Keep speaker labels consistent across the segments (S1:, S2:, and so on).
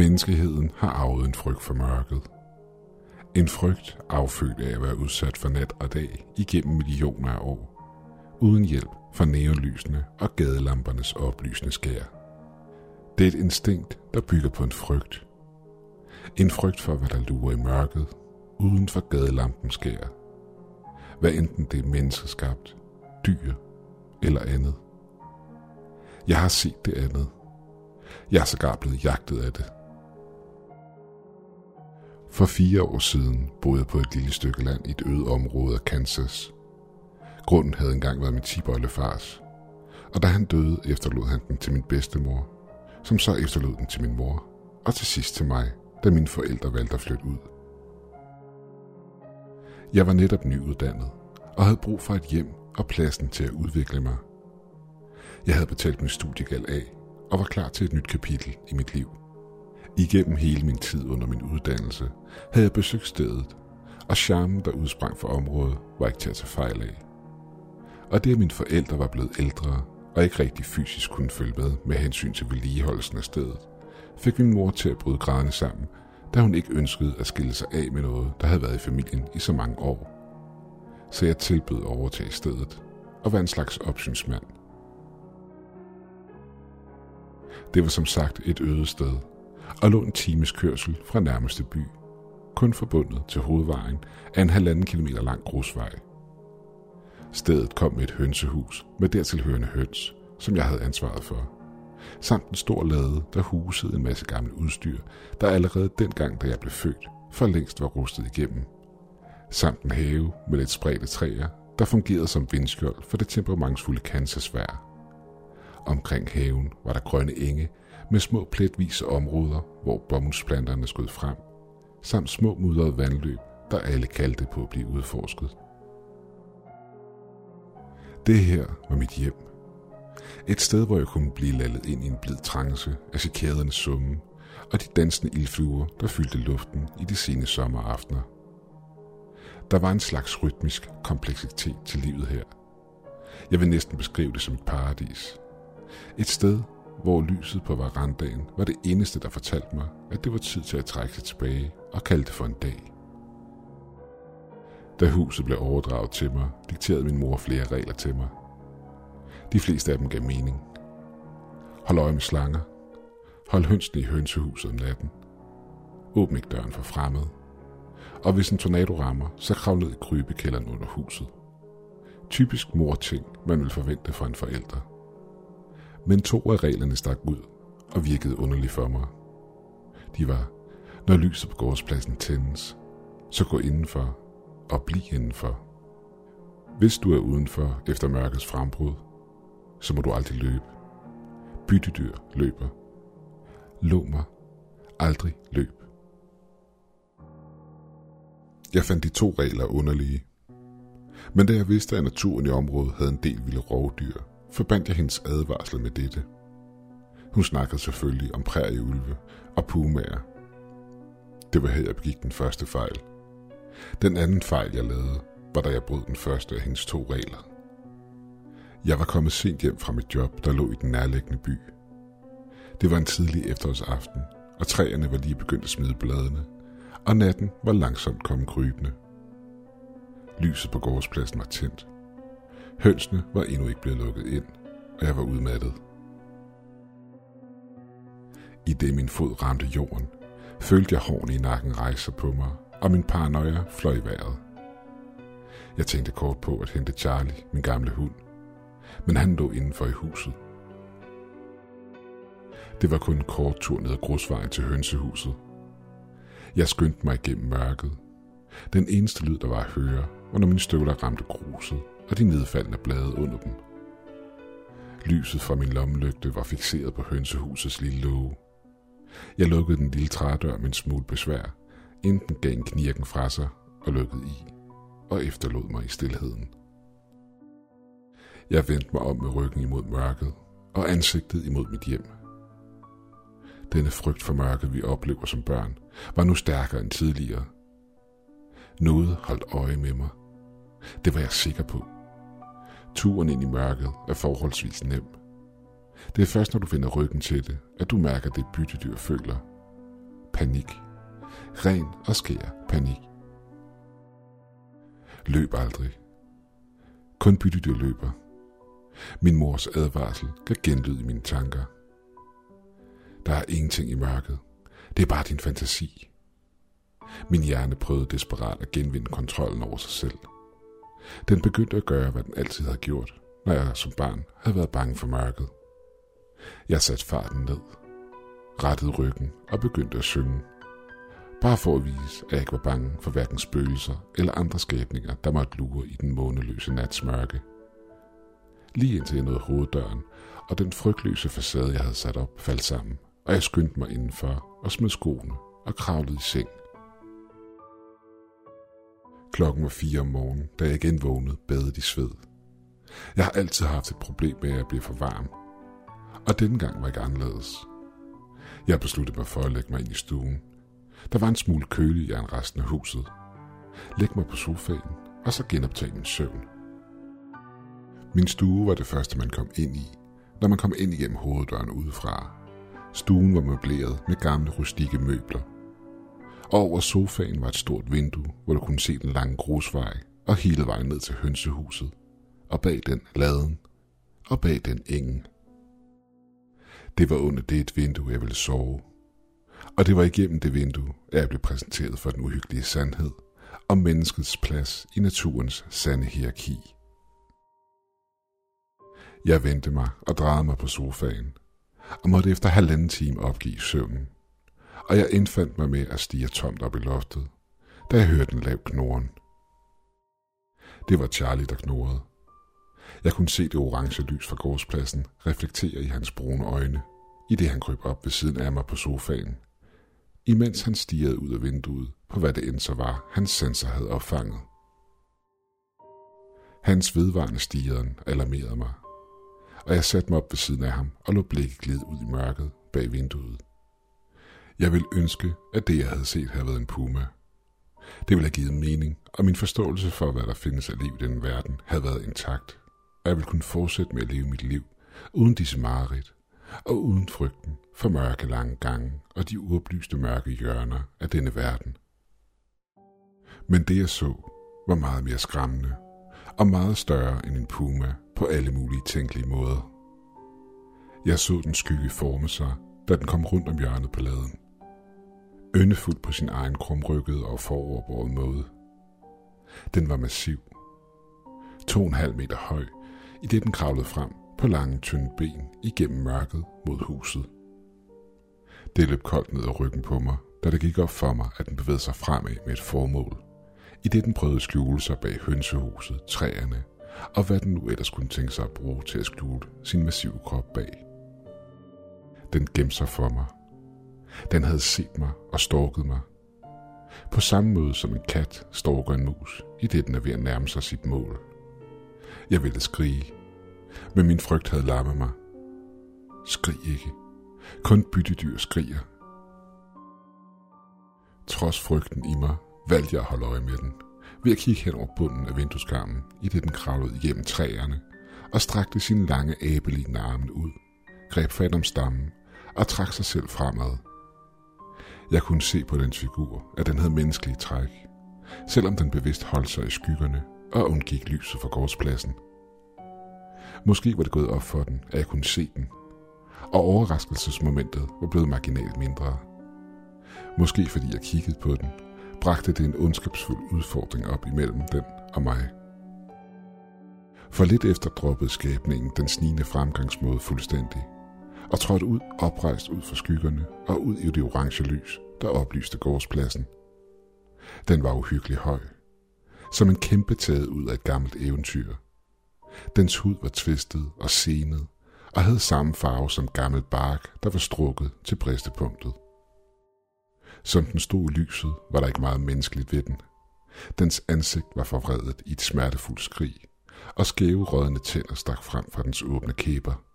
S1: Menneskeheden har arvet en frygt for mørket. En frygt affødt af at være udsat for nat og dag igennem millioner af år, uden hjælp fra neonlysene og gadelampernes oplysende skær. Det er et instinkt, der bygger på en frygt. En frygt for, hvad der lurer i mørket, uden for gadelampens skær. Hvad enten det er menneskeskabt, dyr eller andet. Jeg har set det andet. Jeg er sågar blevet jagtet af det. For fire år siden boede jeg på et lille stykke land i et øde område af Kansas. Grunden havde engang været min tibollefars, og da han døde, efterlod han den til min bedstemor, som så efterlod den til min mor, og til sidst til mig, da mine forældre valgte at flytte ud. Jeg var netop nyuddannet, og havde brug for et hjem og pladsen til at udvikle mig. Jeg havde betalt min studiegæld af, og var klar til et nyt kapitel i mit liv. Igennem hele min tid under min uddannelse havde jeg besøgt stedet, og charmen, der udsprang fra området, var ikke til at tage fejl af. Og det, at mine forældre var blevet ældre og ikke rigtig fysisk kunne følge med med hensyn til vedligeholdelsen af stedet, fik min mor til at bryde grædende sammen, da hun ikke ønskede at skille sig af med noget, der havde været i familien i så mange år. Så jeg tilbød at overtage stedet og være en slags opsynsmand. Det var som sagt et øde sted, og lå en times kørsel fra nærmeste by, kun forbundet til hovedvejen af en halvanden kilometer lang grusvej. Stedet kom med et hønsehus med dertilhørende høns, som jeg havde ansvaret for, samt en stor lade, der husede en masse gamle udstyr, der allerede dengang, da jeg blev født, for længst var rustet igennem, samt en have med lidt spredte træer, der fungerede som vindskjold for det temperamentsfulde Kansas-vejr. Omkring haven var der grønne enge med små pletvise områder, hvor bomuldsplanterne skød frem, samt små mudrede vandløb, der alle kaldte på at blive udforsket. Det her var mit hjem. Et sted, hvor jeg kunne blive lallet ind i en blid trance af cikadernes summe og de dansende ildfluer, der fyldte luften i de sene sommeraftener. Der var en slags rytmisk kompleksitet til livet her. Jeg vil næsten beskrive det som et paradis. Et sted, hvor lyset på verandaen var det eneste, der fortalte mig, at det var tid til at trække sig tilbage og kalde det for en dag. Da huset blev overdraget til mig, dikterede min mor flere regler til mig. De fleste af dem gav mening. Hold øje med slanger. Hold hønsene i hønsehuset om natten. Åbn ikke døren for fremmed. Og hvis en tornado rammer, så krav ned i krybekælderen under huset. Typisk mor-ting, man vil forvente fra en forælder. Men to af reglerne stak ud og virkede underligt for mig. De var, når lyset på gårdspladsen tændes, så gå indenfor og bliv indenfor. Hvis du er udenfor efter mørkets frembrud, så må du aldrig løbe. Byttedyr løber. Lå mig. Aldrig løb. Jeg fandt de to regler underlige. Men da jeg vidste, at naturen i området havde en del vilde rovdyr, forbandt jeg hendes advarsel med dette. Hun snakkede selvfølgelig om prærieulve og pumaer. Det var her, jeg begik den første fejl. Den anden fejl, jeg lavede, var da jeg brød den første af hendes to regler. Jeg var kommet sent hjem fra mit job, der lå i den nærliggende by. Det var en tidlig efterårsaften, og træerne var lige begyndt at smide bladene, og natten var langsomt kommet krybende. Lyset på gårdspladsen var tændt. Hønsene var endnu ikke blevet lukket ind, og jeg var udmattet. I det min fod ramte jorden, følte jeg hårene i nakken rejse på mig, og min paranoia fløj i vejret. Jeg tænkte kort på at hente Charlie, min gamle hund, men han lå indenfor i huset. Det var kun en kort tur ned ad grusvejen til hønsehuset. Jeg skyndte mig igennem mørket. Den eneste lyd, der var at høre, var når mine støvler ramte gruset og de nedfaldende blade under dem. Lyset fra min lommelygte var fixeret på hønsehusets lille låge. Jeg lukkede den lille trædør med en smule besvær, inden den gav en knirken fra sig og lukkede i, og efterlod mig i stillheden. Jeg vendte mig om med ryggen imod mørket og ansigtet imod mit hjem. Denne frygt for mørket, vi oplever som børn, var nu stærkere end tidligere. Noget holdt øje med mig. Det var jeg sikker på. Turen ind i mørket er forholdsvis nem. Det er først, når du finder ryggen til det, at du mærker det byttedyr føler. panik. Ren og skær panik. Løb aldrig. Kun byttedyr løber. Min mors advarsel kan genlyd i mine tanker. Der er ingenting i mørket. Det er bare din fantasi. Min hjerne prøvede desperat at genvinde kontrollen over sig selv. Den begyndte at gøre, hvad den altid havde gjort, når jeg som barn havde været bange for mørket. Jeg satte farten ned, rettede ryggen og begyndte at synge. Bare for at vise, at jeg ikke var bange for hverken spøgelser eller andre skabninger, der måtte lure i den måneløse nats mørke. Lige indtil jeg nåede hoveddøren, og den frygtløse facade, jeg havde sat op, faldt sammen, og jeg skyndte mig indenfor og smed skoene og kravlede i seng. Klokken var fire om morgenen, da jeg igen vågnede, badet i sved. Jeg har altid haft et problem med at blive for varm, og denne gang var ikke anderledes. Jeg besluttede mig for at lægge mig ind i stuen. Der var en smule kølig i resten af huset. Læg mig på sofaen, og så genoptage min søvn. Min stue var det første, man kom ind i, når man kom ind igennem hoveddøren udefra. Stuen var møbleret med gamle rustikke møbler. Og over sofaen var et stort vindue, hvor du kunne se den lange grusvej og hele vejen ned til hønsehuset. Og bag den laden, og bag den engen. Det var under det et vindue, jeg ville sove. Og det var igennem det vindue, at jeg blev præsenteret for den uhyggelige sandhed om menneskets plads i naturens sande hierarki. Jeg vendte mig og drejede mig på sofaen, og måtte efter halvanden time opgive søvnen. Og jeg indfandt mig med at stige tomt op i loftet, da jeg hørte en lav knoren. Det var Charlie, der knurrede. Jeg kunne se det orange lys fra gårdspladsen reflektere i hans brune øjne, i det han kryb op ved siden af mig på sofaen, imens han stirrede ud af vinduet på hvad det end så var, hans sensor havde opfanget. Hans vedvarende stigeren alarmerede mig, og jeg satte mig op ved siden af ham og lå blikket glide ud i mørket bag vinduet. Jeg ville ønske, at det, jeg havde set, havde været en puma. Det ville have givet mening, og min forståelse for, hvad der findes af liv i den verden, havde været intakt, og jeg ville kunne fortsætte med at leve mit liv, uden disse mareridt, og uden frygten for mørke lange gange og de uoplyste mørke hjørner af denne verden. Men det jeg så, var meget mere skræmmende, og meget større end en puma på alle mulige tænkelige måder. Jeg så den skygge forme sig, da den kom rundt om hjørnet på laden. Øndefuld på sin egen krumrykkede og foroverbåret måde. Den var massiv. To en halv meter høj, i det den kravlede frem på lange, tynde ben igennem mørket mod huset. Det løb koldt ned ad ryggen på mig, da det gik op for mig, at den bevægede sig fremad med et formål. I det den prøvede at skjule sig bag hønsehuset, træerne og hvad den nu ellers kunne tænke sig at bruge til at skjule sin massive krop bag. Den gemte sig for mig. Den havde set mig og stalket mig. På samme måde som en kat stalker en mus, i det den er ved at nærme sig sit mål. Jeg ville skrige, men min frygt havde lammet mig. Skrig ikke. Kun byttedyr skriger. Trods frygten i mig, valgte jeg at holde øje med den ved at kigge hen over bunden af vindueskarmen, i det den kravlede igennem træerne, og strakte sine lange abelignende arme ud, greb fat om stammen og trak sig selv fremad. Jeg kunne se på dens figur, at den havde menneskelige træk, selvom den bevidst holdt sig i skyggerne og undgik lyset fra gårdspladsen. Måske var det gået op for den, at jeg kunne se den, og overraskelsesmomentet var blevet marginalt mindre. Måske fordi jeg kiggede på den bragte det en ondskabsfuld udfordring op imellem den og mig. For lidt efter droppede skabningen den snigende fremgangsmåde fuldstændig, og trådte ud oprejst ud for skyggerne og ud i det orange lys, der oplyste gårdspladsen. Den var uhyggelig høj, som en kæmpe taget ud af et gammelt eventyr. Dens hud var tvistet og senet, og havde samme farve som gammel bark, der var strukket til bristepunktet. Som den stod i lyset, var der ikke meget menneskeligt ved den. Dens ansigt var forvredet i et smertefuldt skrig, og skæve rødne tænder stak frem fra dens åbne kæber.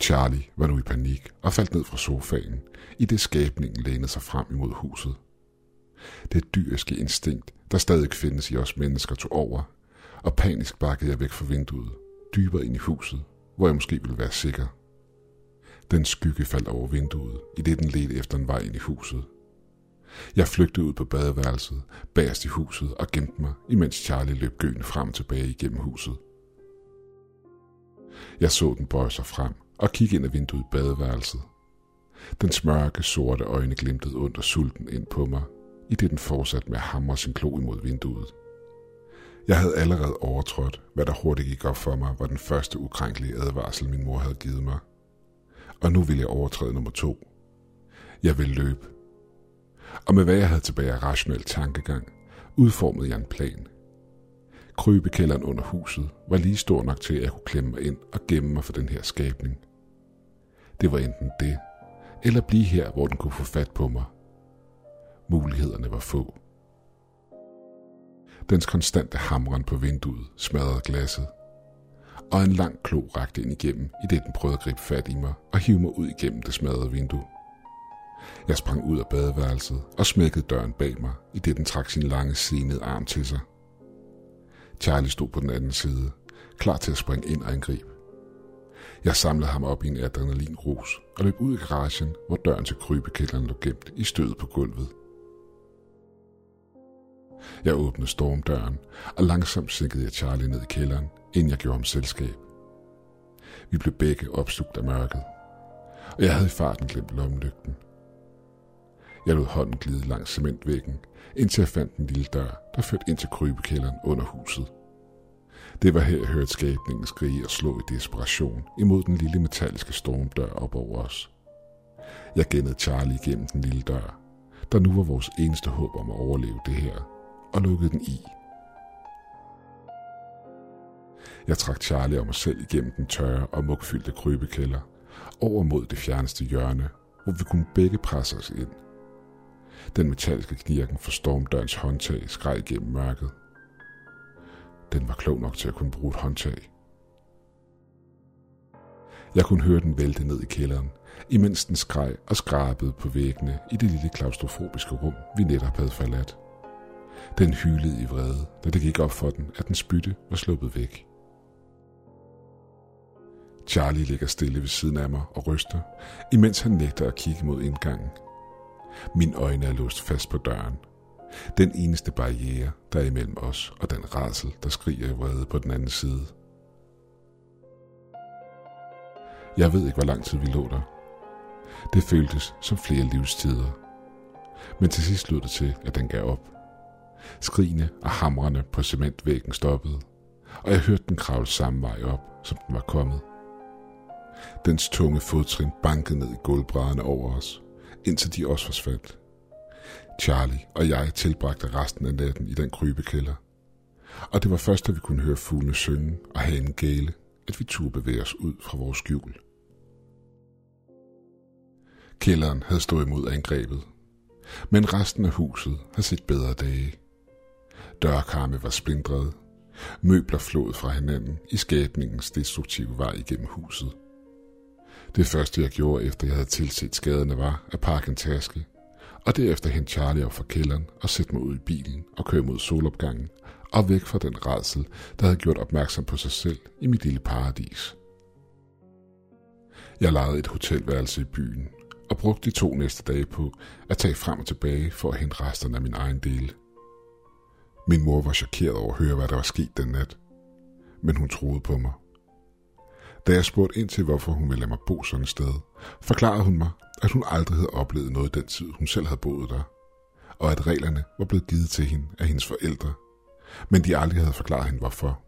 S1: Charlie var nu i panik og faldt ned fra sofaen, i det skabningen lænede sig frem imod huset. Det dyriske instinkt, der stadig findes i os mennesker, tog over, og panisk bakkede jeg væk fra vinduet, dybere ind i huset, hvor jeg måske ville være sikker. Den skygge faldt over vinduet, i det den ledte efter en vej ind i huset, Jeg flygtede ud på badeværelset, bagerst i huset og gemte mig, imens Charlie løb gøende frem og tilbage igennem huset. Jeg så den bøje sig frem og kigge ind ad vinduet i badeværelset. Den smørke, sorte øjne glimtede under sulten ind på mig, i det den fortsatte med at hamre sin klo imod vinduet. Jeg havde allerede overtrådt, hvad der hurtigt gik op for mig, var den første ukrænkelige advarsel, min mor havde givet mig. Og nu ville jeg overtræde nummer to. Jeg ville løbe. Og med hvad jeg havde tilbage af rationel tankegang, udformede jeg en plan. Krybekælderen under huset var lige stor nok til, at jeg kunne klemme mig ind og gemme mig for den her skabning. Det var enten det, eller blive her, hvor den kunne få fat på mig. Mulighederne var få. Dens konstante hamren på vinduet smadrede glasset, og en lang klo rakte ind igennem, i det den prøvede at gribe fat i mig og hive mig ud igennem det smadrede vindue. Jeg sprang ud af badeværelset og smækkede døren bag mig, i det den trak sin lange, senede arm til sig. Charlie stod på den anden side, klar til at springe ind og angribe. Jeg samlede ham op i en adrenalinrus og løb ud i garagen, hvor døren til krybekælderen lå gemt i stødet på gulvet. Jeg åbnede stormdøren, og langsomt sænkede jeg Charlie ned i kælderen, inden jeg gjorde ham selskab. Vi blev begge opslugt af mørket, og jeg havde i farten glemt lommelygten. Jeg lod hånden glide langs cementvæggen, indtil jeg fandt en lille dør, der førte ind til krybekælderen under huset. Det var her, jeg hørte skabningen skrige og slå i desperation imod den lille metalliske stormdør op over os. Jeg gennede Charlie igennem den lille dør, der nu var vores eneste håb om at overleve det her, og lukkede den i. Jeg trak Charlie og mig selv igennem den tørre og mugfyldte krybekælder, over mod det fjerneste hjørne, hvor vi kunne begge presse os ind. Den metalliske knirken for stormdørens håndtag skreg igennem mørket. Den var klog nok til at kunne bruge et håndtag. Jeg kunne høre den vælte ned i kælderen, imens den skreg og skrabede på væggene i det lille klaustrofobiske rum, vi netop havde forladt. Den hylede i vrede, da det gik op for den, at den spytte var sluppet væk. Charlie ligger stille ved siden af mig og ryster, imens han nægter at kigge mod indgangen. Min øjne er låst fast på døren. Den eneste barriere, der er imellem os og den rasel, der skriger i vrede på den anden side. Jeg ved ikke, hvor lang tid vi lå der. Det føltes som flere livstider. Men til sidst lød det til, at den gav op. Skrigene og hamrene på cementvæggen stoppede, og jeg hørte den kravle samme vej op, som den var kommet. Dens tunge fodtrin bankede ned i gulvbrædderne over os, indtil de også forsvandt. Charlie og jeg tilbragte resten af natten i den krybekælder. Og det var først, da vi kunne høre fuglene synge og have en gale, at vi turde bevæge os ud fra vores skjul. Kælderen havde stået imod angrebet, men resten af huset har set bedre dage. Dørkarme var splindrede, møbler flået fra hinanden i skabningens destruktive vej igennem huset. Det første, jeg gjorde, efter jeg havde tilset skaderne, var at pakke en taske, og derefter hente Charlie op fra kælderen og sætte mig ud i bilen og køre mod solopgangen og væk fra den redsel, der havde gjort opmærksom på sig selv i mit lille paradis. Jeg lejede et hotelværelse i byen og brugte de to næste dage på at tage frem og tilbage for at hente resterne af min egen del. Min mor var chokeret over at høre, hvad der var sket den nat, men hun troede på mig. Da jeg spurgte ind til, hvorfor hun ville lade mig bo sådan et sted, forklarede hun mig, at hun aldrig havde oplevet noget den tid, hun selv havde boet der, og at reglerne var blevet givet til hende af hendes forældre, men de aldrig havde forklaret hende hvorfor.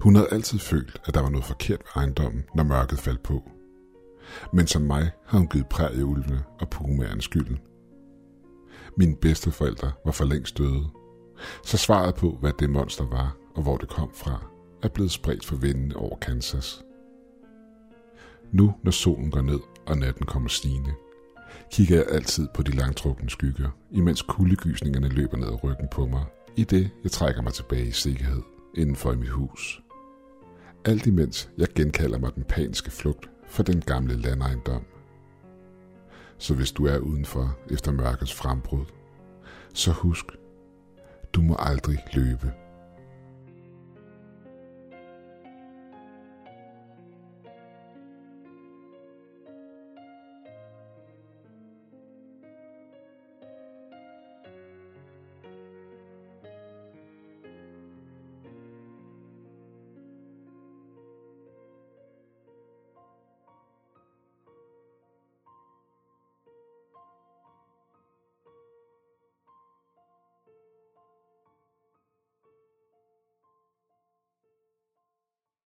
S1: Hun havde altid følt, at der var noget forkert ved ejendommen, når mørket faldt på. Men som mig havde hun givet prærieulvene og pumærens skylden. Mine bedsteforældre var for længst døde, så svaret på, hvad det monster var og hvor det kom fra, er blevet spredt for vinden over Kansas. Nu, når solen går ned og natten kommer stigende, kigger jeg altid på de langtrukne skygger, imens kuldegysningerne løber ned ad ryggen på mig, i det jeg trækker mig tilbage i sikkerhed indenfor i mit hus. Alt imens jeg genkalder mig den paniske flugt for den gamle landejendom. Så hvis du er udenfor efter mørkets frembrud, så husk, du må aldrig løbe